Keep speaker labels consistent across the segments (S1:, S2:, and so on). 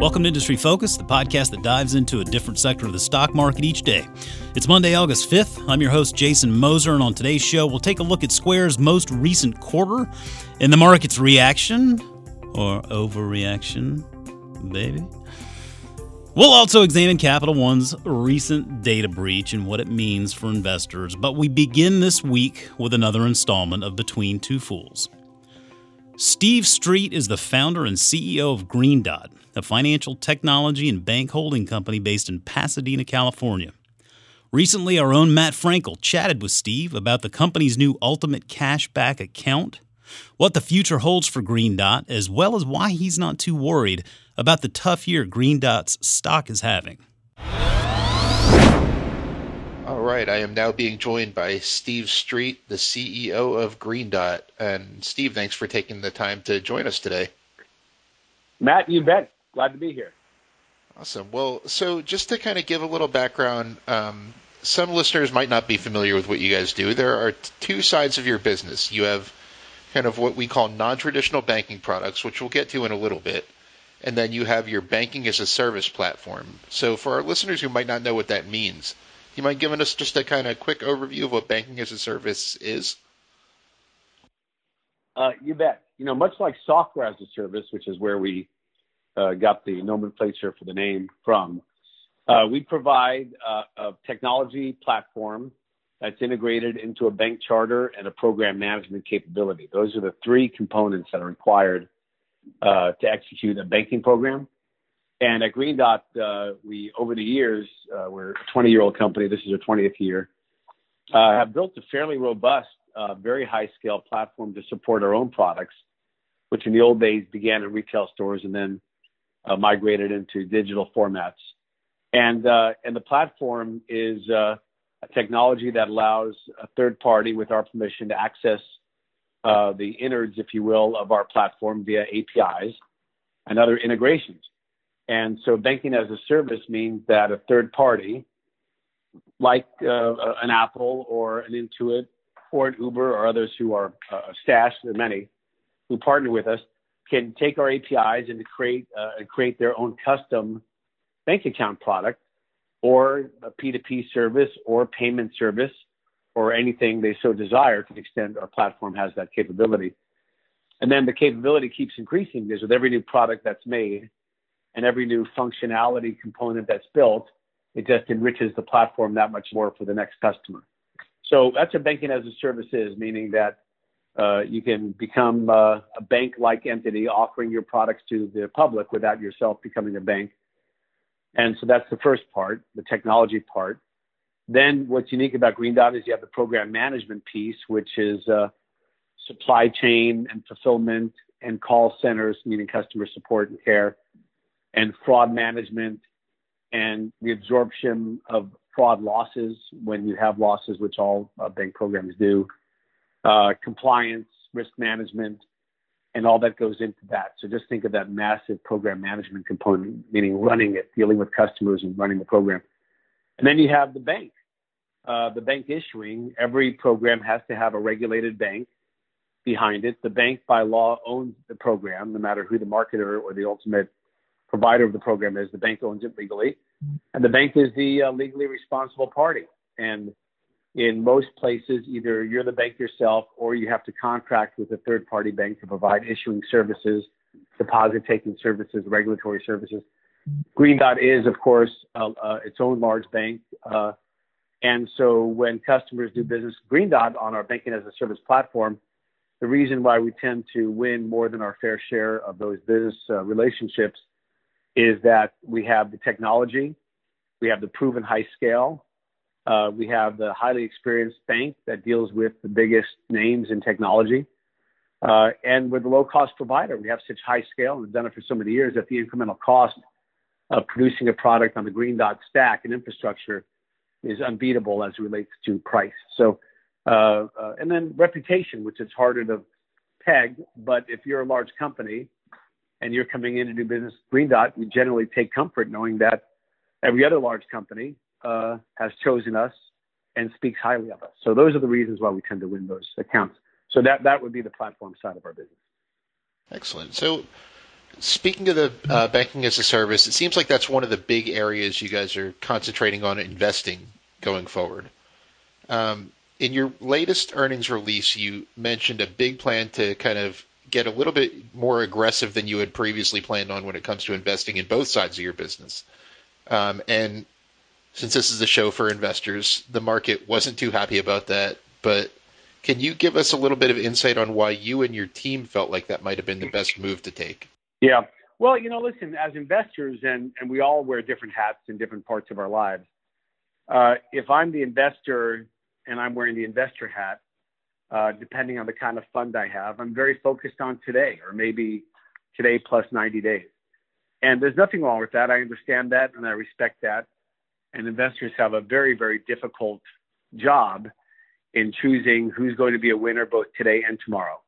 S1: Welcome to Industry Focus, the podcast that dives into a different sector of the stock market each day. It's Monday, August 5th. I'm your host, Jason Moser, and on today's show, we'll take a look at Square's most recent quarter and the market's reaction or overreaction, baby. We'll also examine Capital One's recent data breach and what it means for investors, but we begin this week with another installment of Between Two Fools. Steve Streit is the founder and CEO of Green Dot, a financial technology and bank holding company based in Pasadena, California. Recently, our own Matt Frankel chatted with Steve about the company's new Ultimate Cashback account, what the future holds for Green Dot, as well as why he's not too worried about the tough year Green Dot's stock is having.
S2: All right, I am now being joined by Steve Streit, the CEO of Green Dot. And Steve, thanks for taking the time to join us today.
S3: Matt, you bet. Glad to be here.
S2: Awesome. Well, so just to kind of give a little background, um, some listeners might not be familiar with what you guys do. There are two sides of your business. You have kind of what we call non traditional banking products, which we'll get to in a little bit. And then you have your banking as a service platform. So, for our listeners who might not know what that means, you mind giving us just a kind of quick overview of what banking as a service is?
S3: Uh, you bet. You know, much like software as a service, which is where we uh, got the nomenclature for the name from, uh, we provide uh, a technology platform that's integrated into a bank charter and a program management capability. Those are the three components that are required uh, to execute a banking program. And at Green Dot, uh, we over the years, we're a 20 year old company. This is our 20th year. Have built a fairly robust, very high scale platform to support our own products, which in the old days began in retail stores and then uh, migrated into digital formats. And uh, and the platform is a technology that allows a third party, with our permission, to access the innards, if you will, of our platform via APIs and other integrations. And so banking as a service means that a third party, like uh, an Apple or an Intuit or an Uber or others who are uh, Stash, there are many who partner with us, can take our APIs and create uh, create their own custom bank account product or a P2P service or payment service or anything they so desire to the extent our platform has that capability. And then the capability keeps increasing because with every new product that's made, and every new functionality component that's built, it just enriches the platform that much more for the next customer. So that's what banking as a service is, meaning that uh, you can become uh, a bank-like entity offering your products to the public without yourself becoming a bank. And so that's the first part, the technology part. Then what's unique about Green Dot is you have the program management piece, which is uh, supply chain and fulfillment and call centers, meaning customer support and care, and fraud management and the absorption of fraud losses when you have losses, which all uh, bank programs do, uh, compliance, risk management, and all that goes into that. So just think of that massive program management component, meaning running it, dealing with customers and running the program. And then you have the bank. Uh, the bank issuing, every program has to have a regulated bank behind it. The bank by law owns the program, no matter who the marketer or the ultimate provider of the program is. The bank owns it legally, and the bank is the uh, legally responsible party. And in most places, either you're the bank yourself or you have to contract with a third party bank to provide issuing services, deposit taking services, regulatory services. Green Dot is, of course, uh, uh, its own large bank. Uh, and so when customers do business Green Dot on our banking as a service platform, the reason why we tend to win more than our fair share of those business uh, relationships is that we have the technology, we have the proven high scale, uh, we have the highly experienced bank that deals with the biggest names in technology. Uh, and we're the low cost provider. We have such high scale and we've done it for so many years that the incremental cost of producing a product on the Green Dot stack and infrastructure is unbeatable as it relates to price. So, uh, uh, and then reputation, which is harder to peg. But if you're a large company and you're coming in to do business Green Dot, you generally take comfort knowing that every other large company uh, has chosen us and speaks highly of us. So those are the reasons why we tend to win those accounts. So that that would be the platform side of our business.
S2: Excellent. So speaking of the uh, banking as a service, it seems like that's one of the big areas you guys are concentrating on investing going forward. Um, in your latest earnings release, you mentioned a big plan to kind of get a little bit more aggressive than you had previously planned on when it comes to investing in both sides of your business. Um, and since this is a show for investors, the market wasn't too happy about that. But can you give us a little bit of insight on why you and your team felt like that might have been the best move to take?
S3: Yeah. Well, you know, listen, as investors, and, and we all wear different hats in different parts of our lives. Uh, if I'm the investor and I'm wearing the investor hat, uh, depending on the kind of fund I have. I'm very focused on today or maybe today plus 90 days. And there's nothing wrong with that. I understand that and I respect that. And investors have a very, very difficult job in choosing who's going to be a winner both today and tomorrow.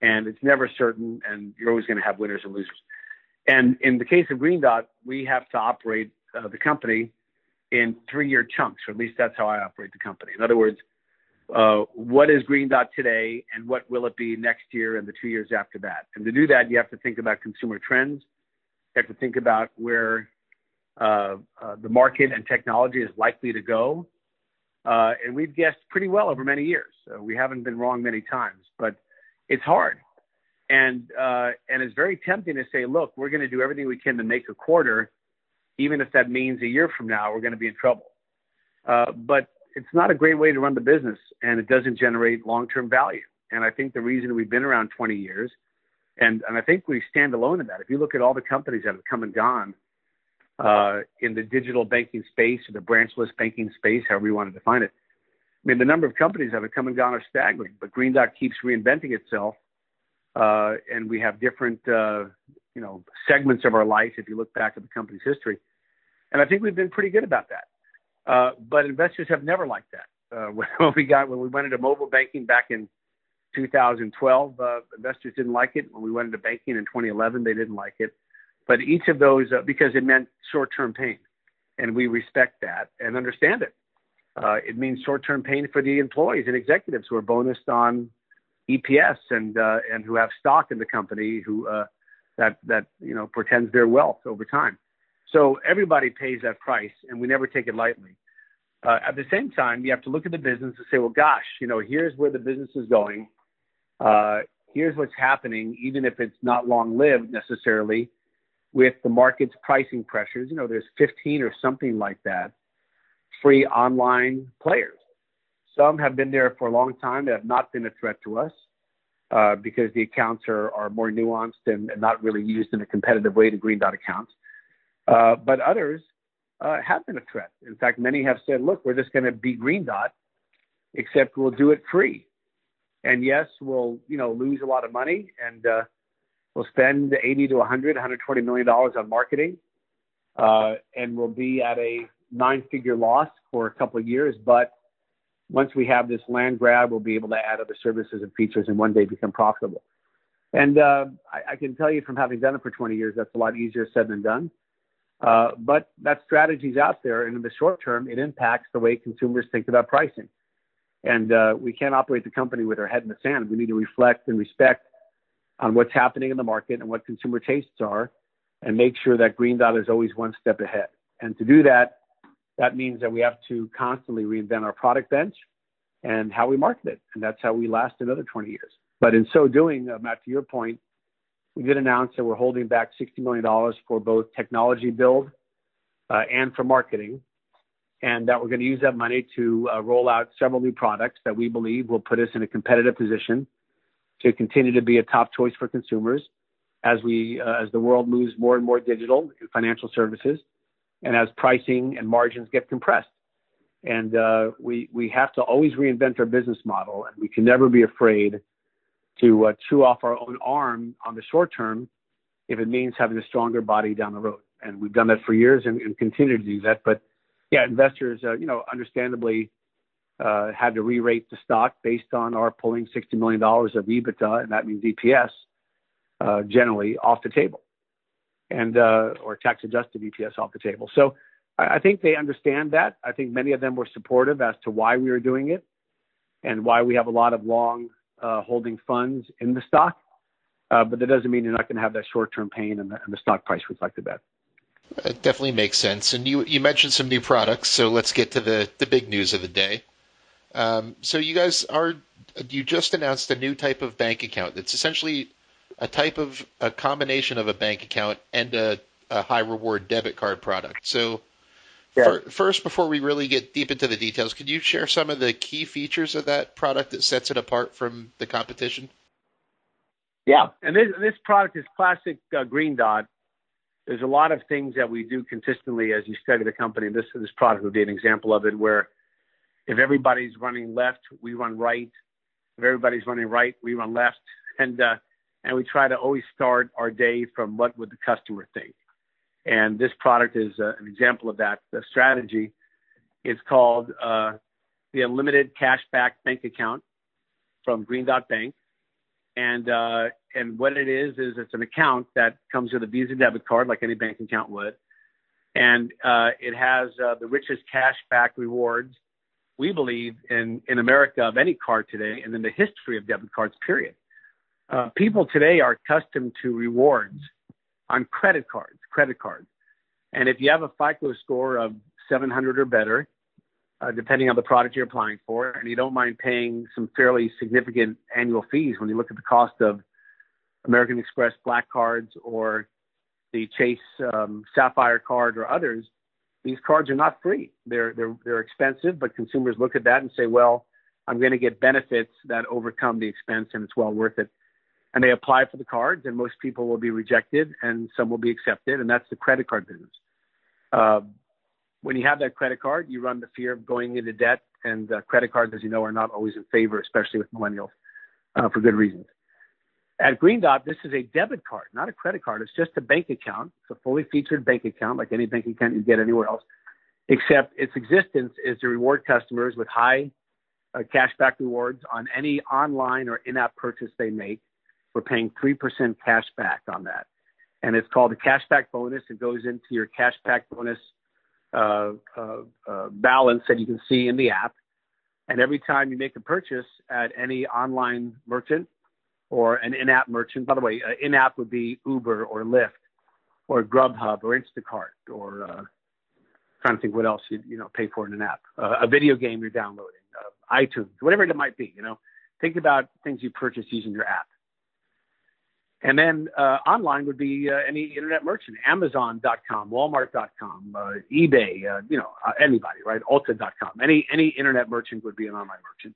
S3: And it's never certain, and you're always going to have winners and losers. And in the case of Green Dot, we have to operate uh, the company in three year chunks, or at least that's how I operate the company. In other words, uh, what is Green Dot today and what will it be next year and the two years after that? And to do that, you have to think about consumer trends. You have to think about where uh, uh, the market and technology is likely to go. Uh, and we've guessed pretty well over many years. we haven't been wrong many times, but it's hard. And, uh, and it's very tempting to say, look, we're going to do everything we can to make a quarter, even if that means a year from now we're going to be in trouble. Uh, but it's not a great way to run the business and it doesn't generate long-term value. And I think the reason we've been around 20 years, and, and I think we stand alone in that. If you look at all the companies that have come and gone uh, in the digital banking space or the branchless banking space, however you want to define it, I mean, the number of companies that have come and gone are staggering, but Green Dot keeps reinventing itself. Uh, and we have different, uh, you know, segments of our life if you look back at the company's history. And I think we've been pretty good about that. Uh, but investors have never liked that. Uh, when we got when we went into mobile banking back in 2012, uh, investors didn't like it. When we went into banking in 2011, they didn't like it. But each of those, uh, because it meant short-term pain, and we respect that and understand it. Uh, it means short-term pain for the employees and executives who are bonused on EPS and and who have stock in the company who that that you know portends their wealth over time. So everybody pays that price, and we never take it lightly. Uh, at the same time, you have to look at the business and say, well, gosh, you know, here's where the business is going. Uh, here's what's happening, even if it's not long lived necessarily, with the market's pricing pressures. You know, there's 15 or something like that free online players. Some have been there for a long time that have not been a threat to us uh, because the accounts are, are more nuanced and, and, not really used in a competitive way to Green Dot accounts. Uh, but others uh, have been a threat. In fact, many have said, look, we're just going to be Green Dot, except we'll do it free. And yes, we'll, you know, lose a lot of money and uh, we'll spend 80 to 100, 120 million dollars on marketing. Uh, and we'll be at a nine figure loss for a couple of years. But once we have this land grab, we'll be able to add other services and features and one day become profitable. And uh, I, I, can tell you from having done it for 20 years, that's a lot easier said than done. Uh, but that strategy is out there, and in the short term, it impacts the way consumers think about pricing. And uh, we can't operate the company with our head in the sand. We need to reflect and respect on what's happening in the market and what consumer tastes are, and make sure that Green Dot is always one step ahead. And to do that, that means that we have to constantly reinvent our product bench and how we market it, and that's how we last another 20 years. But in so doing, uh, Matt, to your point, we did announce that we're holding back $60 million for both technology build uh, and for marketing, and that we're going to use that money to uh, roll out several new products that we believe will put us in a competitive position to continue to be a top choice for consumers as we uh, as the world moves more and more digital in financial services, and as pricing and margins get compressed. And uh, we we have to always reinvent our business model, and we can never be afraid to uh, chew off our own arm on the short term if it means having a stronger body down the road. And we've done that for years and, and continue to do that. But yeah, investors, uh, you know, understandably uh, had to re-rate the stock based on our pulling $60 million of EBITDA, and that means EPS, uh, generally off the table, and uh, or tax-adjusted EPS off the table. So I, I think they understand that. I think many of them were supportive as to why we were doing it, and why we have a lot of long uh, holding funds in the stock. Uh, but that doesn't mean you're not going to have that short-term pain and the, and the stock price reflected that.
S2: It definitely makes sense. And you you mentioned some new products, so let's get to the the big news of the day. Um, so you guys are you just announced a new type of bank account. It's essentially a type of a combination of a bank account and a, a high reward debit card product. So yeah. for, first, before we really get deep into the details, could you share some of the key features of that product that sets it apart from the competition?
S3: Yeah, and this this product is classic uh, Green Dot. There's a lot of things that we do consistently as you study the company. This this product would be an example of it, where if everybody's running left, we run right. If everybody's running right, we run left, and uh, and we try to always start our day from what would the customer think. And this product is uh, an example of that the strategy. It's called uh, the Unlimited Cashback Bank Account from Green Dot Bank. And uh, and what it is is it's an account that comes with a Visa debit card, like any bank account would, and uh, it has uh, the richest cashback rewards we believe in in America of any card today, and in the history of debit cards. Period. Uh, people today are accustomed to rewards on credit cards, credit cards, and if you have a FICO score of 700 or better, uh, depending on the product you're applying for, and you don't mind paying some fairly significant annual fees when you look at the cost of American Express Black cards or the Chase um, Sapphire card or others, these cards are not free. They're they're they're expensive, but consumers look at that and say, well, I'm going to get benefits that overcome the expense, and it's well worth it. And they apply for the cards, and most people will be rejected, and some will be accepted, and that's the credit card business. Uh, when you have that credit card, you run the fear of going into debt, and uh, credit cards, as you know, are not always in favor, especially with millennials, uh, for good reasons. At Green Dot, this is a debit card, not a credit card. It's just a bank account. It's a fully featured bank account, like any bank account you get anywhere else, except its existence is to reward customers with high uh, cashback rewards on any online or in-app purchase they make. We're paying 3% cash back on that. And it's called a cashback bonus. It goes into your cashback bonus uh, uh, uh, balance that you can see in the app. And every time you make a purchase at any online merchant or an in-app merchant, by the way, uh, in-app would be Uber or Lyft or Grubhub or Instacart or uh, trying to think what else you you know pay for in an app, uh, a video game you're downloading, uh, iTunes, whatever it might be. You know, think about things you purchase using your app. And then uh, online would be uh, any internet merchant, Amazon.com, Walmart.com, eBay, you know, anybody, right? Ulta.com. Any any internet merchant would be an online merchant.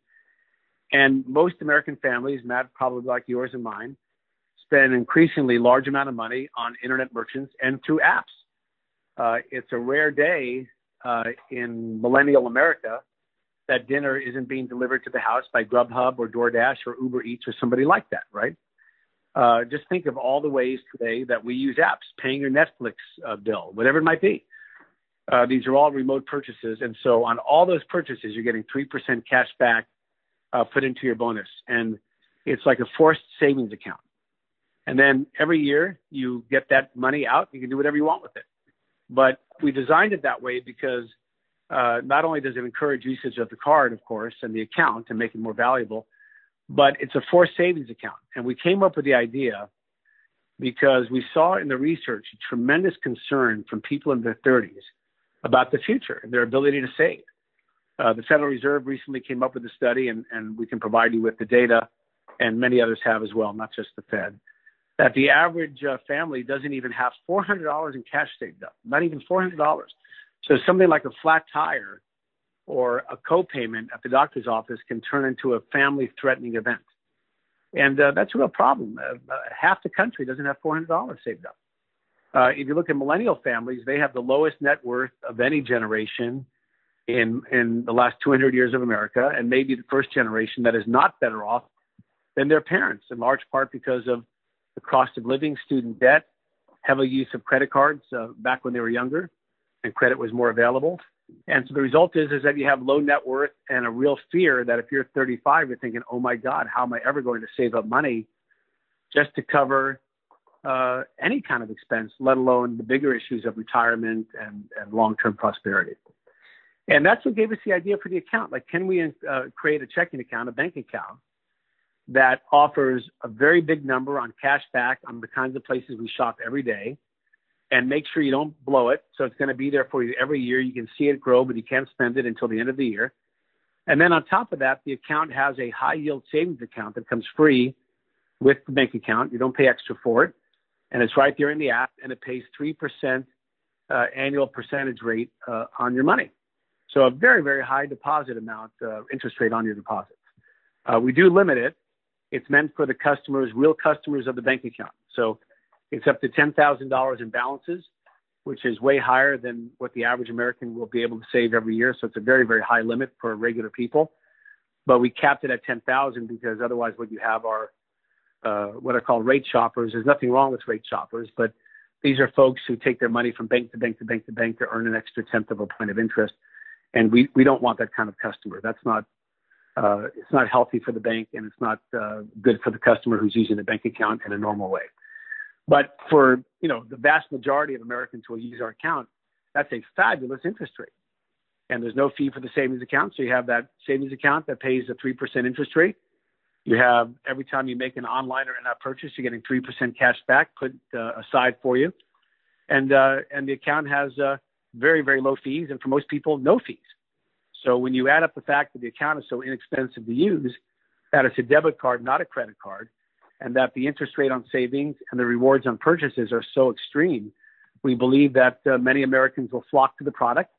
S3: And most American families, Matt, probably like yours and mine, spend increasingly large amount of money on internet merchants and through apps. Uh, it's a rare day in millennial America that dinner isn't being delivered to the house by Grubhub or DoorDash or Uber Eats or somebody like that, right? Uh, just think of all the ways today that we use apps, paying your Netflix uh, bill, whatever it might be. Uh, these are all remote purchases. And so on all those purchases, you're getting 3% cash back uh, put into your bonus. And it's like a forced savings account. And then every year you get that money out, you can do whatever you want with it. But we designed it that way because uh, not only does it encourage usage of the card, of course, and the account and make it more valuable, but it's a forced savings account. And we came up with the idea because we saw in the research tremendous concern from people in their 30s about the future and their ability to save. Uh, the Federal Reserve recently came up with a study, and, and we can provide you with the data, and many others have as well, not just the Fed, that the average uh, family doesn't even have $400 in cash saved up, not even $400. So something like a flat tire or a copayment at the doctor's office can turn into a family threatening event. And uh, that's a real problem. Uh, uh half the country doesn't have $400 saved up. Uh, if you look at millennial families, they have the lowest net worth of any generation in, in the last 200 years of America, and maybe the first generation that is not better off than their parents, in large part because of the cost of living, student debt, heavy use of credit cards uh, back when they were younger, and credit was more available. And so the result is is that you have low net worth and a real fear that if you're 35, you're thinking, oh my God, how am I ever going to save up money just to cover uh, any kind of expense, let alone the bigger issues of retirement and, and long-term prosperity. And that's what gave us the idea for the account. Like, can we uh, create a checking account, a bank account that offers a very big number on cash back on the kinds of places we shop every day and make sure you don't blow it. So it's going to be there for you every year. You can see it grow, but you can't spend it until the end of the year. And then on top of that, the account has a high yield savings account that comes free with the bank account. You don't pay extra for it. And it's right there in the app and it pays 3% uh, annual percentage rate uh, on your money. So a very, very high deposit amount, uh, interest rate on your deposits. Uh, we do limit it. It's meant for the customers, real customers of the bank account. So it's up to $10,000 in balances, which is way higher than what the average American will be able to save every year. So it's a very, very high limit for regular people. But we capped it at 10,000 because otherwise what you have are uh, what are called rate shoppers. There's nothing wrong with rate shoppers, but these are folks who take their money from bank to bank to bank to bank to earn an extra tenth of a point of interest. And we, we don't want that kind of customer. That's not uh, it's not healthy for the bank and it's not uh, good for the customer who's using the bank account in a normal way. But for you know the vast majority of Americans who will use our account, that's a fabulous interest rate. And there's no fee for the savings account. So you have that savings account that pays a 3% interest rate. You have every time you make an online or in-app purchase, you're getting 3% cash back put uh, aside for you. And, uh, and the account has uh, very, very low fees. And for most people, no fees. So when you add up the fact that the account is so inexpensive to use, that it's a debit card, not a credit card, and that the interest rate on savings and the rewards on purchases are so extreme, we believe that uh, many Americans will flock to the product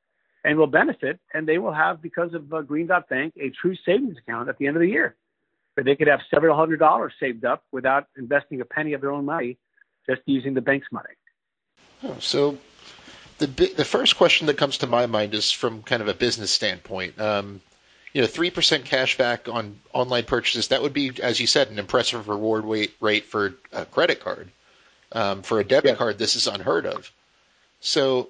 S3: and will benefit, and they will have, because of uh, Green Dot Bank, a true savings account at the end of the year, where they could have several hundred dollars saved up without investing a penny of their own money, just using the bank's money.
S2: Oh, so the the first question that comes to my mind is from kind of a business standpoint. Um, you know, three percent cash back on online purchases. That would be, as you said, an impressive reward rate for a credit card. Um, for a debit yeah. card, this is unheard of. So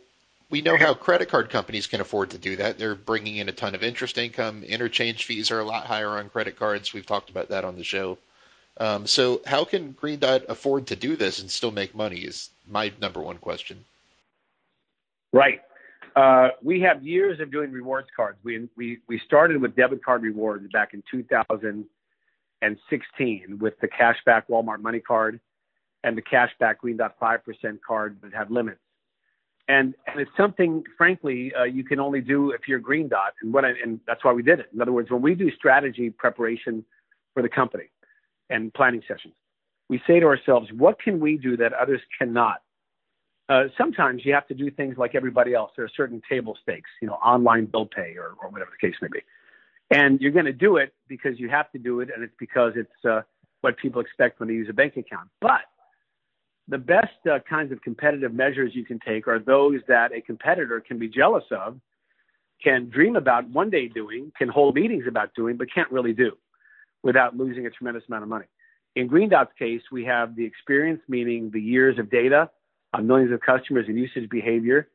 S2: we know how credit card companies can afford to do that. They're bringing in a ton of interest income. Interchange fees are a lot higher on credit cards. We've talked about that on the show. Um, so how can Green Dot afford to do this and still make money? Is my number one question.
S3: Right. Uh, we have years of doing rewards cards. We, we, we started with debit card rewards back in 2016 with the cashback Walmart money card and the cashback Green Dot 5% card that have limits. And, and it's something, frankly, uh, you can only do if you're Green Dot. And, what I, and that's why we did it. In other words, when we do strategy preparation for the company and planning sessions, we say to ourselves, what can we do that others cannot? Uh, sometimes you have to do things like everybody else. There are certain table stakes, you know, online bill pay or, or whatever the case may be. And you're going to do it because you have to do it, and it's because it's uh, what people expect when they use a bank account. But the best uh, kinds of competitive measures you can take are those that a competitor can be jealous of, can dream about one day doing, can hold meetings about doing, but can't really do without losing a tremendous amount of money. In Green Dot's case, we have the experience, meaning the years of data on millions of customers and usage behavior.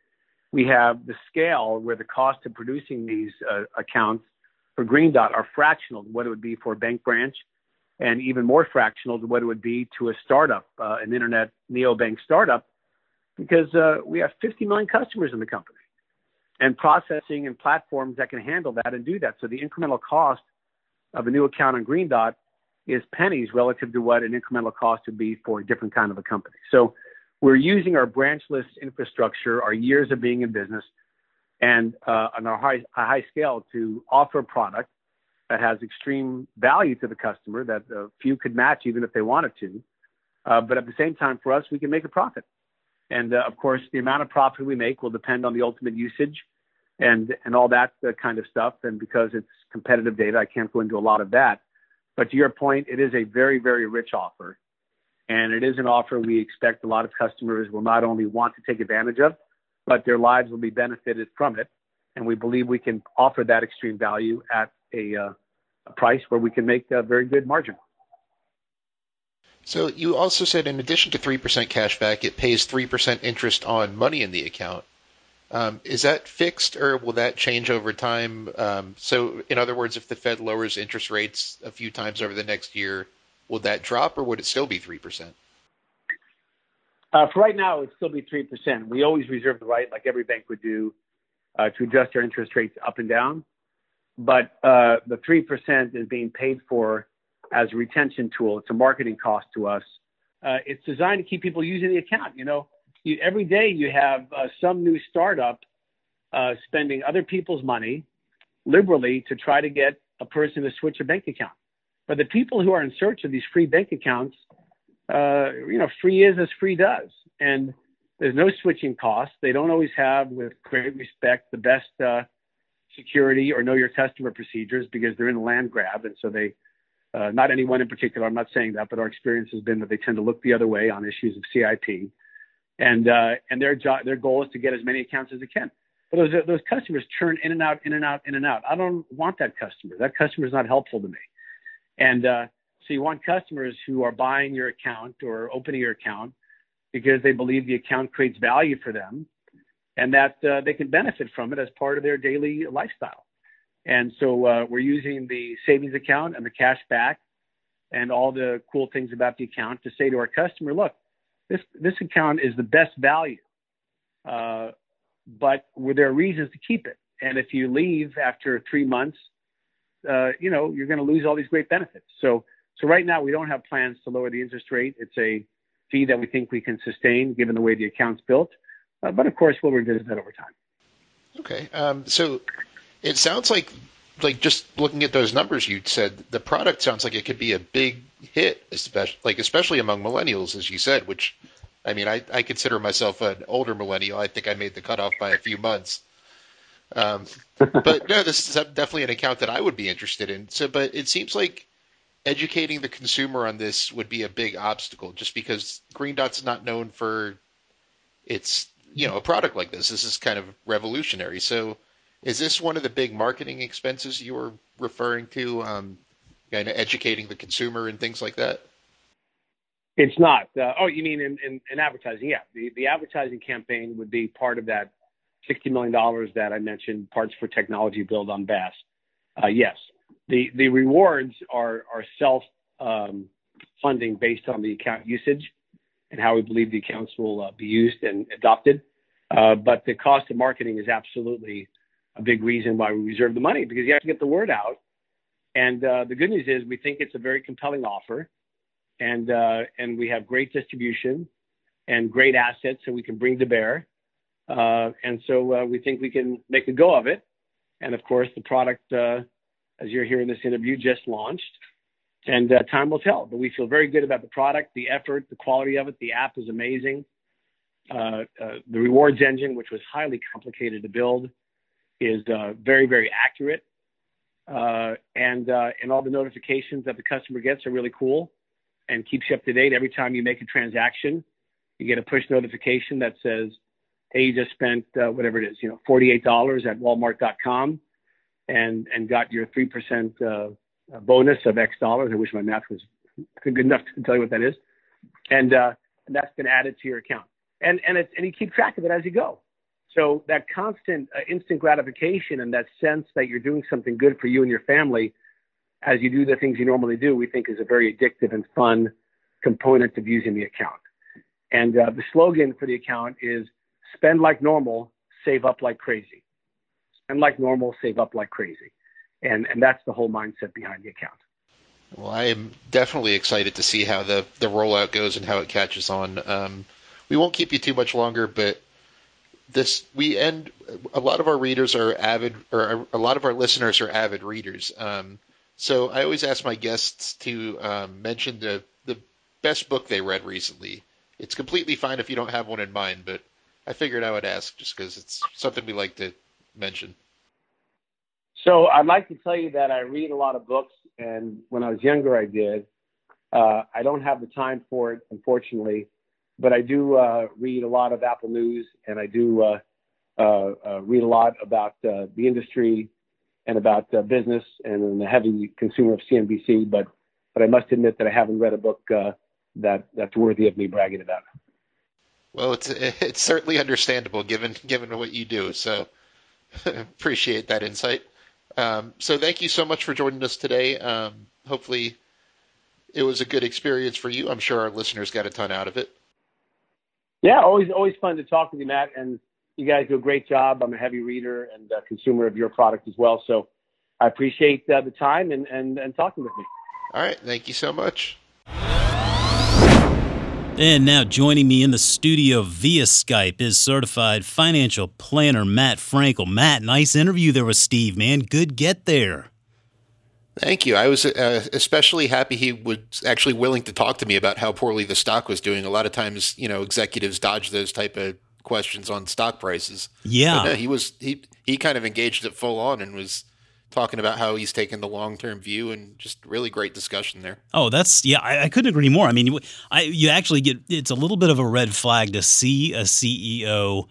S3: We have the scale where the cost of producing these uh, accounts for Green Dot are fractional to what it would be for a bank branch, and even more fractional to what it would be to a startup, uh, an internet neobank startup, because uh, we have 50 million customers in the company and processing and platforms that can handle that and do that. So the incremental cost of a new account on Green Dot is pennies relative to what an incremental cost would be for a different kind of a company. So we're using our branchless infrastructure, our years of being in business, and uh, on our high, a high scale to offer a product that has extreme value to the customer that uh, few could match even if they wanted to. Uh, but at the same time, for us, we can make a profit. And uh, of course, the amount of profit we make will depend on the ultimate usage and, and all that uh, kind of stuff. And because it's competitive data, I can't go into a lot of that. But to your point, it is a very, very rich offer. And it is an offer we expect a lot of customers will not only want to take advantage of, but their lives will be benefited from it. And we believe we can offer that extreme value at a, uh, a price where we can make a very good margin.
S2: So you also said in addition to 3% cash back, it pays 3% interest on money in the account. Um, is that fixed or will that change over time? Um, so in other words, if the Fed lowers interest rates a few times over the next year, Will that drop, or would it still be three percent?
S3: Uh, for right now, it would still be three percent. We always reserve the right, like every bank would do, uh, to adjust our interest rates up and down. But uh, the three percent is being paid for as a retention tool. It's a marketing cost to us. Uh, it's designed to keep people using the account. You know, you, every day you have uh, some new startup uh, spending other people's money liberally to try to get a person to switch a bank account. But the people who are in search of these free bank accounts, uh, you know, free is as free does. And there's no switching costs. They don't always have, with great respect, the best uh, security or know your customer procedures because they're in a land grab. And so they, uh, not anyone in particular, I'm not saying that, but our experience has been that they tend to look the other way on issues of CIP. And, uh, and their, jo- their goal is to get as many accounts as they can. But those, those customers churn in and out, in and out, in and out. I don't want that customer. That customer is not helpful to me. And uh, so you want customers who are buying your account or opening your account because they believe the account creates value for them and that uh, they can benefit from it as part of their daily lifestyle. And so uh, we're using the savings account and the cash back and all the cool things about the account to say to our customer, look, this, this account is the best value, uh, but there are reasons to keep it. And if you leave after three months, uh, you know, you're going to lose all these great benefits. So, so right now we don't have plans to lower the interest rate. It's a fee that we think we can sustain given the way the account's built. Uh, but of course, we'll revisit that over time.
S2: Okay. Um, so it sounds like, like just looking at those numbers you said, the product sounds like it could be a big hit, especially like especially among millennials, as you said. Which, I mean, I, I consider myself an older millennial. I think I made the cutoff by a few months. Um, but no, this is definitely an account that I would be interested in. So, but it seems like educating the consumer on this would be a big obstacle, just because Green Dot's not known for its you know a product like this. This is kind of revolutionary. So, is this one of the big marketing expenses you were referring to? Um, kind of educating the consumer and things like that.
S3: It's not. Uh, oh, you mean in, in, in, advertising? Yeah, the the advertising campaign would be part of that $60 million that I mentioned, parts for technology build on BaaS. Uh, yes, the, rewards are, are self um, funding based on the account usage and how we believe the accounts will uh, be used and adopted. Uh, but the cost of marketing is absolutely a big reason why we reserve the money because you have to get the word out. And the good news is we think it's a very compelling offer, and and we have great distribution and great assets that we can bring to bear. Uh, and so uh, we think we can make a go of it. And of course, the product, uh, as you're hearing this interview, just launched. And uh, time will tell. But we feel very good about the product, the effort, the quality of it. The app is amazing. Uh, uh, the rewards engine, which was highly complicated to build, is very, very accurate. and and all the notifications that the customer gets are really cool and keeps you up to date. Every time you make a transaction, you get a push notification that says hey, you just spent uh, whatever it is, you know, $48 at walmart.com and, and got your 3% uh, bonus of X dollars. I wish my math was good enough to tell you what that is. And, uh, and that's been added to your account. And, and, it's, and you keep track of it as you go. So that constant uh, instant gratification and that sense that you're doing something good for you and your family as you do the things you normally do, we think is a very addictive and fun component of using the account. And uh, the slogan for the account is spend like normal, save up like crazy. Spend like normal, save up like crazy. And, and that's the whole mindset behind the account.
S2: Well, I am definitely excited to see how the, the rollout goes and how it catches on. Um, we won't keep you too much longer, but this we end. A lot of our readers are avid, or a lot of our listeners are avid readers. Um, so I always ask my guests to um, mention the the best book they read recently. It's completely fine if you don't have one in mind, but I figured I would ask just because it's something we like to mention.
S3: So I'd like to tell you that I read a lot of books, and when I was younger, I did. Uh, I don't have the time for it, unfortunately, but I do uh, read a lot of Apple News, and I do uh, uh, uh read a lot about uh, the industry and about business, and I'm a heavy consumer of CNBC. But but I must admit that I haven't read a book that that's worthy of me bragging about.
S2: Well, it's it's certainly understandable given given what you do. So appreciate that insight. Um, so thank you so much for joining us today. Um, hopefully, it was a good experience for you. I'm sure our listeners got a ton out of it.
S3: Yeah, always always fun to talk with you, Matt. And you guys do a great job. I'm a heavy reader and a consumer of your product as well. So I appreciate uh, the time and, and, and talking with me.
S2: All right. Thank you so much.
S1: And now joining me in the studio via Skype is certified financial planner Matt Frankel. Matt, nice interview there with Steve, man. Good get there.
S2: Thank you. I was uh, especially happy he was actually willing to talk to me about how poorly the stock was doing. A lot of times, you know, executives dodge those type of questions on stock prices.
S1: Yeah,
S2: no, he was he he kind of engaged it full on and was talking about how he's taken the long term view and just really great discussion there.
S1: Oh, that's yeah, I, I, couldn't agree more. I mean, I you actually get it's a little bit of a red flag to see a CEO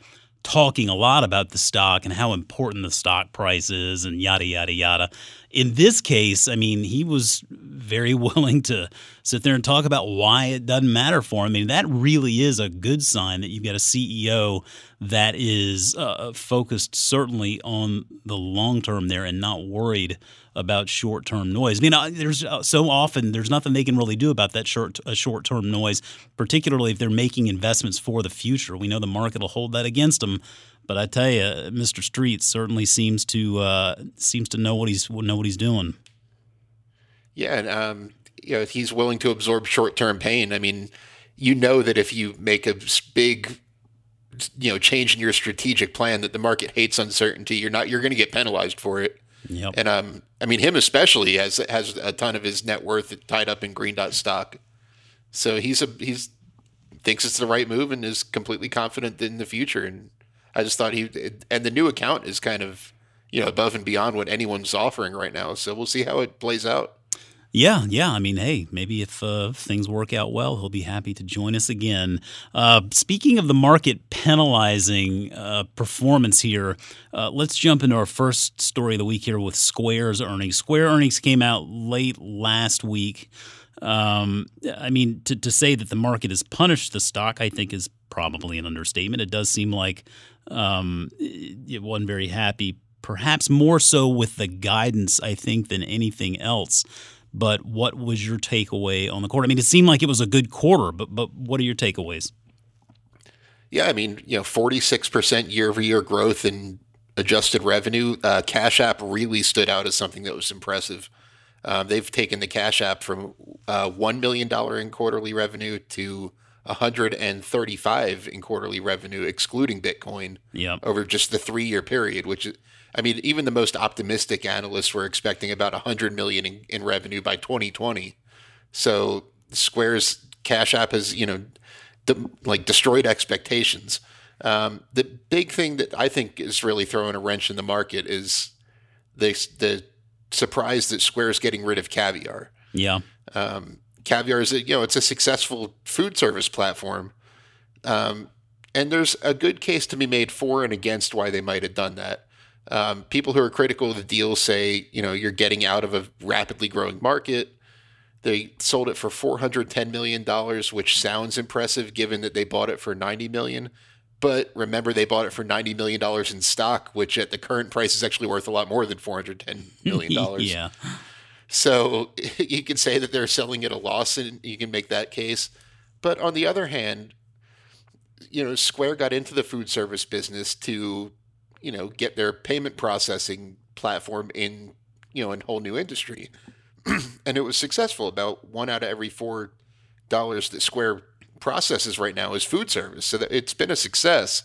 S1: talking a lot about the stock and how important the stock price is and yada yada yada in this case, I mean, he was very willing to sit there and talk about why it doesn't matter for him. I mean, that really is a good sign that you've got a CEO that is uh, focused certainly on the long term there and not worried about short term noise. I mean, there's uh, so often there's nothing they can really do about that short uh, short term noise, particularly if they're making investments for the future. We know the market will hold that against them. But I tell you, Mr. Streit certainly seems to uh, seems to know what he's know what he's doing.
S2: Yeah, and um, you know he's willing to absorb short term pain. I mean, you know that if you make a big you know change in your strategic plan, that the market hates uncertainty. You're not you're going to get penalized for it.
S1: Yep.
S2: And um, I mean, him especially has has a ton of his net worth tied up in green dot stock. So he's a he's thinks it's the right move and is completely confident in the future. And I just thought he and the new account is kind of you know above and beyond what anyone's offering right now. So we'll see how it plays out.
S1: Yeah, yeah. I mean, hey, maybe if uh, things work out well, he'll be happy to join us again. Uh, speaking of the market penalizing uh, performance here, uh, let's jump into our first story of the week here with Square's earnings. Square earnings came out late last week. Um, I mean, to, to say that the market has punished the stock, I think is probably an understatement. It does seem like um, it wasn't very happy, perhaps more so with the guidance, I think, than anything else. But what was your takeaway on the quarter? I mean, it seemed like it was a good quarter, but but what are your takeaways?
S2: Yeah, I mean, you know, forty six percent year over year growth in adjusted revenue. Uh, Cash App really stood out as something that was impressive. Um, they've taken the Cash App from uh, one million dollar in quarterly revenue to 135 in quarterly revenue, excluding Bitcoin,
S1: yep.
S2: over just the three year period. Which, I mean, even the most optimistic analysts were expecting about 100 million in, in revenue by 2020. So Square's Cash App has, you know, de- like destroyed expectations. Um, the big thing that I think is really throwing a wrench in the market is the the surprise that Square is getting rid of caviar.
S1: Yeah.
S2: Um, Caviar is a, you know it's a successful food service platform, um, and there's a good case to be made for and against why they might have done that. Um, people who are critical of the deal say you know you're getting out of a rapidly growing market. They sold it for 410 million dollars, which sounds impressive given that they bought it for 90 million. But remember, they bought it for 90 million dollars in stock, which at the current price is actually worth a lot more than 410 million dollars.
S1: yeah.
S2: So you can say that they're selling at a loss, and you can make that case. But on the other hand, you know, Square got into the food service business to, you know, get their payment processing platform in, you know, a whole new industry, and it was successful. About one out of every four dollars that Square processes right now is food service, so it's been a success.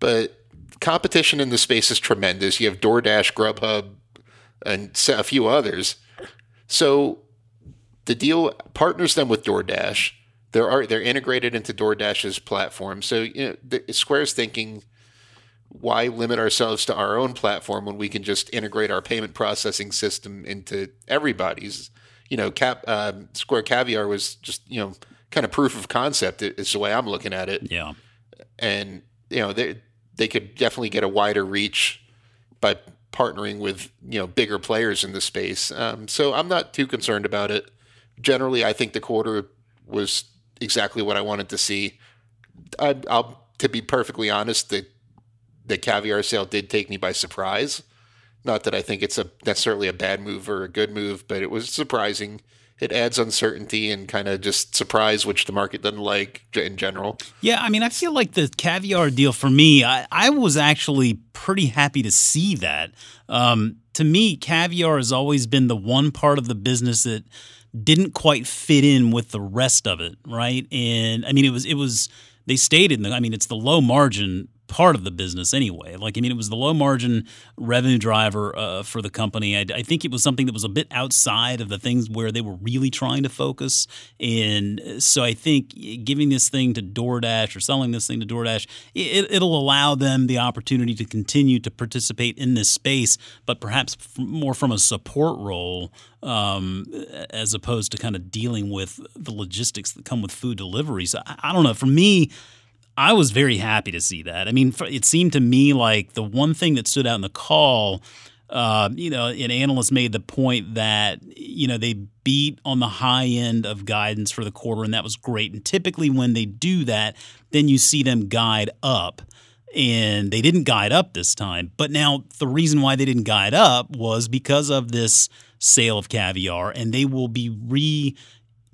S2: But competition in the space is tremendous. You have DoorDash, Grubhub, and a few others so the deal partners them with DoorDash. They're they're integrated into DoorDash's platform. So you know, the, Square's thinking, why limit ourselves to our own platform when we can just integrate our payment processing system into everybody's? You know, Cap, um, Square Caviar was just you know kind of proof of concept. Is the way I'm looking at it.
S1: Yeah,
S2: and you know they they could definitely get a wider reach by partnering with you know bigger players in the space. Um, so I'm not too concerned about it. Generally, I think the quarter was exactly what I wanted to see. I, will to be perfectly honest, the the caviar sale did take me by surprise. Not that I think it's a necessarily a bad move or a good move, but it was surprising it adds uncertainty and kind of just surprise, which the market doesn't like in general.
S1: Yeah, I mean, I feel like the caviar deal for me, I, I was actually pretty happy to see that. Um, to me, caviar has always been the one part of the business that didn't quite fit in with the rest of it, right? And I mean, it was it was they stated, I mean, it's the low margin part of the business anyway. Like, I mean, it was the low margin revenue driver uh, for the company. I, I, think it was something that was a bit outside of the things where they were really trying to focus. And so I think giving this thing to DoorDash or selling this thing to DoorDash, it, it'll allow them the opportunity to continue to participate in this space, but perhaps more from a support role um, as opposed to kind of dealing with the logistics that come with food delivery. So I, I don't know. For me, I was very happy to see that. I mean, it seemed to me like the one thing that stood out in the call, uh, you know, an analyst made the point that, you know, they beat on the high end of guidance for the quarter, and that was great. And typically when they do that, then you see them guide up. And they didn't guide up this time. But now the reason why they didn't guide up was because of this sale of caviar, and they will be re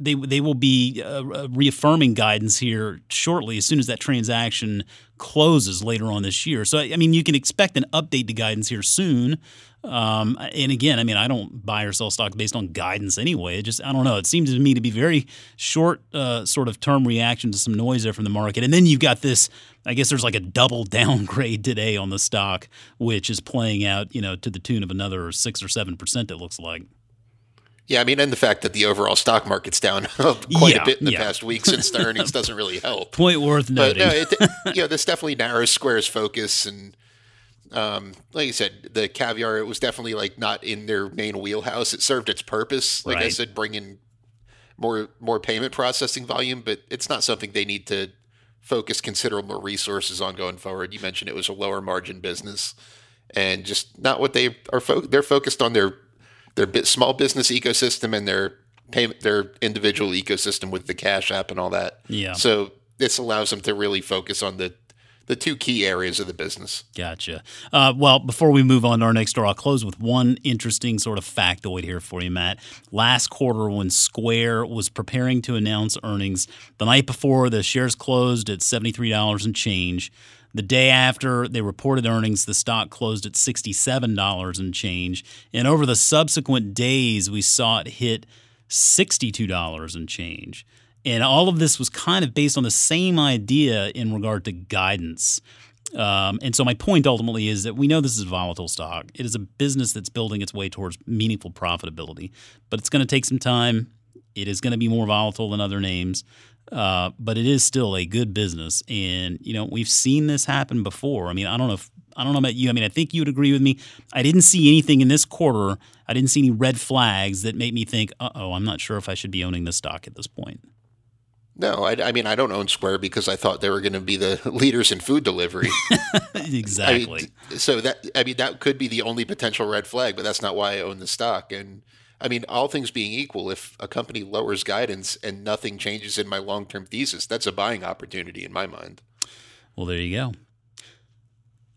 S1: they they will be uh, uh, reaffirming guidance here shortly as soon as that transaction closes later on this year. So I mean, you can expect an update to guidance here soon. Um, and again, I mean, I don't buy or sell stock based on guidance anyway. It just I don't know. It seems to me to be very short, uh, sort of term reaction to some noise there from the market. And then you've got this. I guess there's like a double downgrade today on the stock, which is playing out, you know, to the tune of another six or seven percent. It looks like.
S2: Yeah, I mean, and the fact that the overall stock market's down quite yeah, a bit in the yeah. past week since the earnings doesn't really help.
S1: Point worth noting.
S2: But no, it, you know, this definitely narrows Square's focus, and um, like you said, the caviar it was definitely like not in their main wheelhouse. It served its purpose, like right. I said, bringing more more payment processing volume, but it's not something they need to focus considerable resources on going forward. You mentioned it was a lower margin business, and just not what they are. Fo- they're focused on their their small business ecosystem and their payment, their individual ecosystem with the Cash App and all that.
S1: Yeah.
S2: So this allows them to really focus on the the two key areas of the business.
S1: Gotcha. Uh, well, before we move on to our next story, I'll close with one interesting sort of factoid here for you, Matt. Last quarter, when Square was preparing to announce earnings, the night before the shares closed at seventy three dollars and change. The day after they reported earnings, the stock closed at $67 and change. And over the subsequent days, we saw it hit $62 and change. And all of this was kind of based on the same idea in regard to guidance. Um, and so my point ultimately is that we know this is a volatile stock. It is a business that's building its way towards meaningful profitability, but it's going to take some time. It is going to be more volatile than other names. Uh, but it is still a good business, and you know we've seen this happen before. I mean, I don't know if I don't know about you. I mean, I think you would agree with me. I didn't see anything in this quarter. I didn't see any red flags that made me think, "Uh oh, I'm not sure if I should be owning this stock at this point."
S2: No, I, I, mean I don't own Square because I thought they were going to be the leaders in food delivery.
S1: exactly.
S2: I mean, so that I mean that could be the only potential red flag, but that's not why I own the stock. And I mean, all things being equal, if a company lowers guidance and nothing changes in my long term thesis, that's a buying opportunity in my mind.
S1: Well, there you go.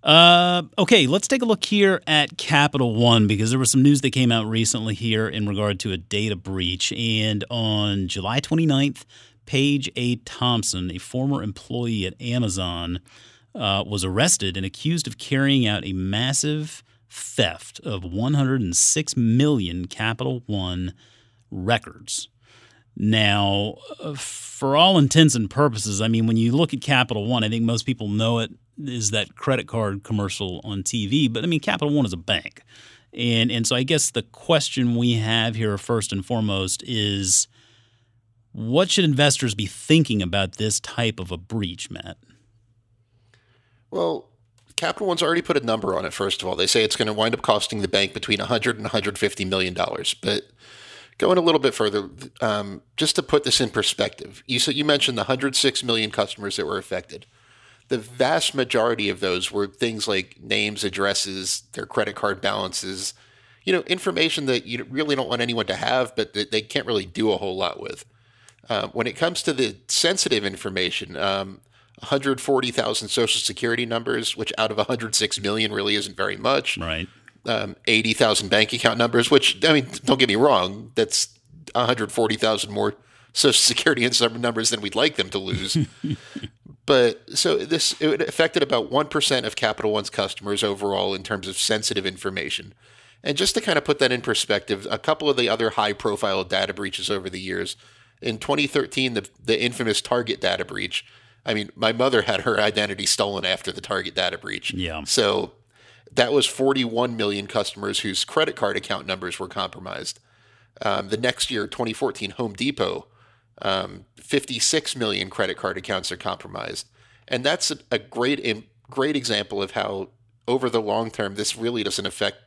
S1: Uh, okay, let's take a look here at Capital One because there was some news that came out recently here in regard to a data breach. And on July 29th, Paige A. Thompson, a former employee at Amazon, uh, was arrested and accused of carrying out a massive theft of 106 million Capital One records. Now, uh, for all intents and purposes, I mean, when you look at Capital One, I think most people know it is that credit card commercial on TV. But I mean, Capital One is a bank. And, and so I guess the question we have here, first and foremost, is what should investors be thinking about this type of a breach, Matt?
S2: Well, Capital One's already put a number on it. First of all, they say it's going to wind up costing the bank between 100 and 150 million dollars. But going a little bit further, um, just to put this in perspective, you said you mentioned the 106 million customers that were affected. The vast majority of those were things like names, addresses, their credit card balances, you know, information that you really don't want anyone to have, but that they can't really do a whole lot with. Uh, when it comes to the sensitive information, um, 140,000 social security numbers, which out of 106 million really isn't very much.
S1: Right.
S2: Um, 80,000 bank account numbers, which, I mean, don't get me wrong, that's 140,000 more social security and numbers than we'd like them to lose. but so this it affected about 1% of Capital One's customers overall in terms of sensitive information. And just to kind of put that in perspective, a couple of the other high profile data breaches over the years. In 2013, the, the infamous Target data breach. I mean, my mother had her identity stolen after the Target data breach.
S1: Yeah.
S2: So that was 41 million customers whose credit card account numbers were compromised. Um, the next year, 2014, Home Depot, um, 56 million credit card accounts are compromised, and that's a, a great great example of how over the long term this really doesn't affect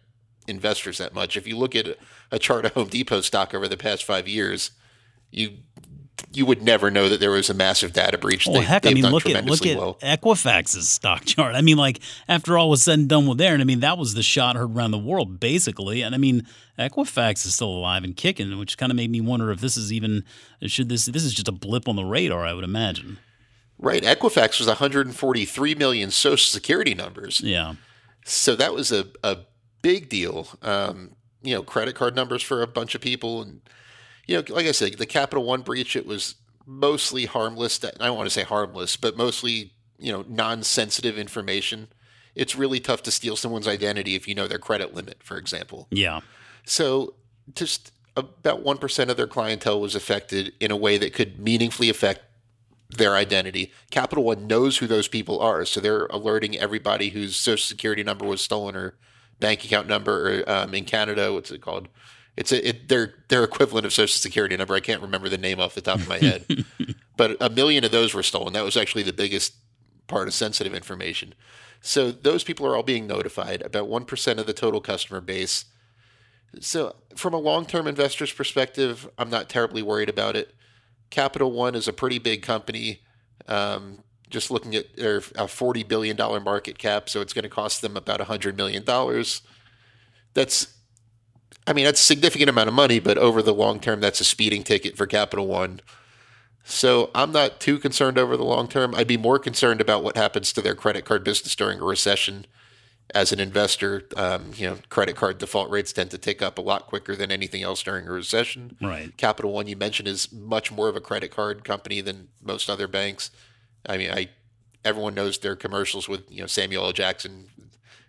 S2: investors that much. If you look at a, a chart of Home Depot stock over the past five years, you you would never know that there was a massive data breach.
S1: Well,
S2: they,
S1: heck, I mean, look at look at
S2: well.
S1: Equifax's stock chart. I mean, like after all was said and done with there, and I mean that was the shot heard around the world basically. And I mean, Equifax is still alive and kicking, which kind of made me wonder if this is even should this this is just a blip on the radar. I would imagine.
S2: Right, Equifax was 143 million Social Security numbers.
S1: Yeah,
S2: so that was a a big deal. Um, you know, credit card numbers for a bunch of people and you know, like I said, the Capital One breach, it was mostly harmless. I don't want to say harmless, but mostly, you know, non-sensitive information. It's really tough to steal someone's identity if you know their credit limit, for example.
S1: Yeah.
S2: So just about 1% of their clientele was affected in a way that could meaningfully affect their identity. Capital One knows who those people are, so they're alerting everybody whose social security number was stolen or bank account number, or um, in Canada, what's it called? It's a, it, their their equivalent of social security number. I can't remember the name off the top of my head, but a million of those were stolen. That was actually the biggest part of sensitive information. So those people are all being notified. About one percent of the total customer base. So from a long term investor's perspective, I'm not terribly worried about it. Capital One is a pretty big company. Um, just looking at their a forty billion dollar market cap, so it's going to cost them about hundred million dollars. That's I mean, that's a significant amount of money, but over the long term, that's a speeding ticket for Capital One. So I'm not too concerned over the long term. I'd be more concerned about what happens to their credit card business during a recession. As an investor, um, you know, credit card default rates tend to tick up a lot quicker than anything else during a recession.
S1: Right.
S2: Capital One, you mentioned, is much more of a credit card company than most other banks. I mean, I everyone knows their commercials with you know Samuel L. Jackson.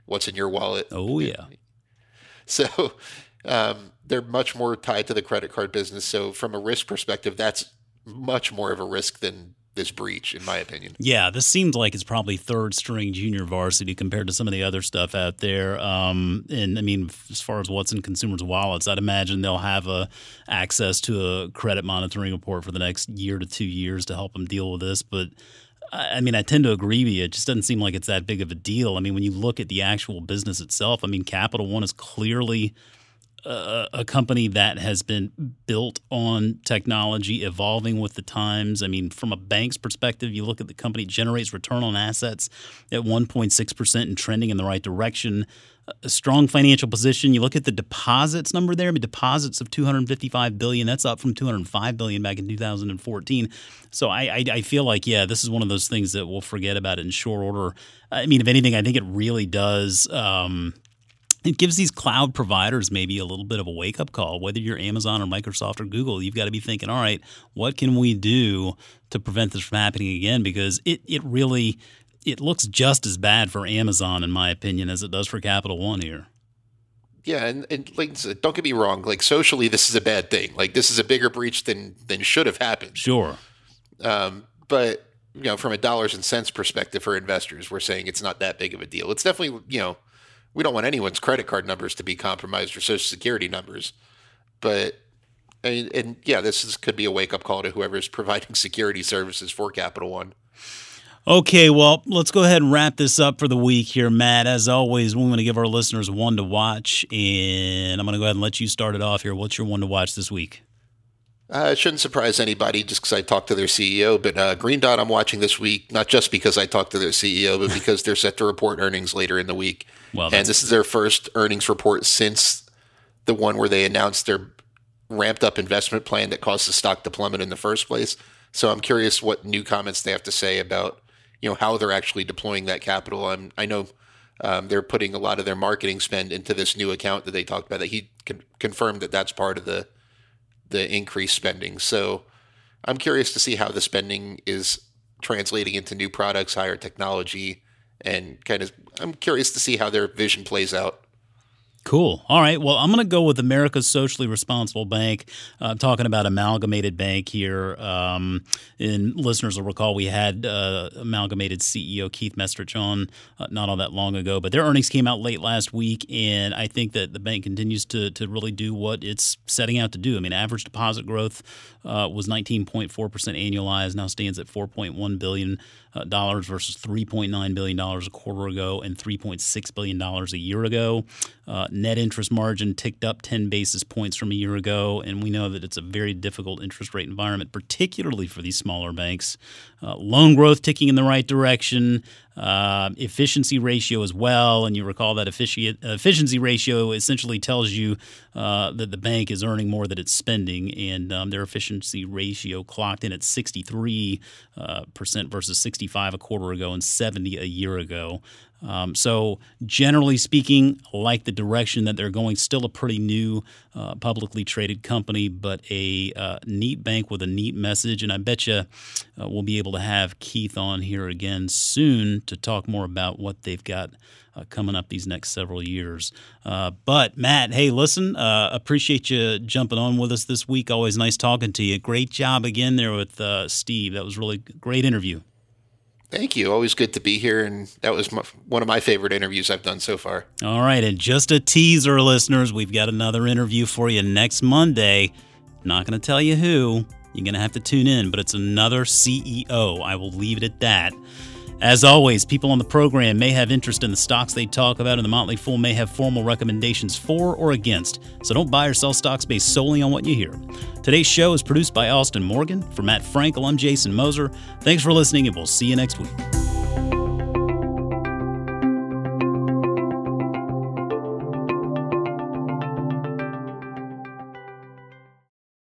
S2: What's in your wallet?
S1: Oh yeah.
S2: So um, they're much more tied to the credit card business. So from a risk perspective, that's much more of a risk than this breach, in my opinion.
S1: Yeah, this seems like it's probably third string junior varsity compared to some of the other stuff out there. Um, and I mean, as far as what's in consumers' wallets, I'd imagine they'll have a access to a credit monitoring report for the next year to two years to help them deal with this. But I mean, I tend to agree with you. It just doesn't seem like it's that big of a deal. I mean, when you look at the actual business itself, I mean, Capital One is clearly a, company that has been built on technology, evolving with the times. I mean, from a bank's perspective, you look at the company generates return on assets at 1.6% and trending in the right direction. A strong financial position. You look at the deposits number there. I mean, deposits of 255 billion. That's up from 205 billion back in 2014. So I, I, I feel like yeah, this is one of those things that we'll forget about in short order. I mean, if anything, I think it really does. Um, it gives these cloud providers maybe a little bit of a wake up call. Whether you're Amazon or Microsoft or Google, you've got to be thinking, all right, what can we do to prevent this from happening again? Because it, it really it looks just as bad for Amazon, in my opinion, as it does for Capital One here.
S2: Yeah, and, and like don't get me wrong, like socially, this is a bad thing. Like this is a bigger breach than than should have happened.
S1: Sure.
S2: Um, but you know, from a dollars and cents perspective for investors, we're saying it's not that big of a deal. It's definitely you know we don't want anyone's credit card numbers to be compromised or social security numbers. But and, and yeah, this is, could be a wake up call to whoever's providing security services for Capital One.
S1: Okay, well, let's go ahead and wrap this up for the week here, Matt. As always, we want to give our listeners one to watch, and I'm going to go ahead and let you start it off here. What's your one to watch this week?
S2: Uh, it shouldn't surprise anybody just because I talked to their CEO. But uh, Green Dot, I'm watching this week, not just because I talked to their CEO, but because they're set to report earnings later in the week. Well, and this is their first earnings report since the one where they announced their ramped up investment plan that caused the stock to plummet in the first place. So I'm curious what new comments they have to say about you know how they're actually deploying that capital. I'm, I know um, they're putting a lot of their marketing spend into this new account that they talked about. That he con- confirmed that that's part of the the increased spending. So I'm curious to see how the spending is translating into new products, higher technology, and kind of I'm curious to see how their vision plays out.
S1: Cool. All right. Well, I'm going to go with America's Socially Responsible Bank. Uh, talking about Amalgamated Bank here. Um, and listeners will recall we had uh, Amalgamated CEO Keith Mestrich on uh, not all that long ago, but their earnings came out late last week, and I think that the bank continues to to really do what it's setting out to do. I mean, average deposit growth uh, was 19.4% annualized, now stands at 4.1 billion uh, dollars versus 3.9 billion dollars a quarter ago and 3.6 billion dollars a year ago. Net interest margin ticked up 10 basis points from a year ago, and we know that it's a very difficult interest rate environment, particularly for these smaller banks. Uh, loan growth ticking in the right direction, uh, efficiency ratio as well, and you recall that effici- efficiency ratio essentially tells you uh, that the bank is earning more than it's spending, and um, their efficiency ratio clocked in at 63 uh, percent versus 65 a quarter ago and 70 a year ago. Um, so, generally speaking, like the direction that they're going, still a pretty new uh, publicly traded company, but a uh, neat bank with a neat message. And I bet you uh, we'll be able to have Keith on here again soon to talk more about what they've got. Uh, coming up these next several years. Uh, but Matt, hey, listen, uh, appreciate you jumping on with us this week. Always nice talking to you. Great job again there with Steve. That was really great interview.
S2: Thank you. Always good to be here. And that was my, one of my favorite interviews I've done so far.
S1: All right. And just a teaser, listeners, we've got another interview for you next Monday. Not going to tell you who. You're going to have to tune in, but it's another CEO. I will leave it at that. As always, people on the program may have interest in the stocks they talk about, and the Motley Fool may have formal recommendations for or against. So don't buy or sell stocks based solely on what you hear. Today's show is produced by Austin Morgan. For Matt Frankel, I'm Jason Moser. Thanks for listening, and we'll see you next week.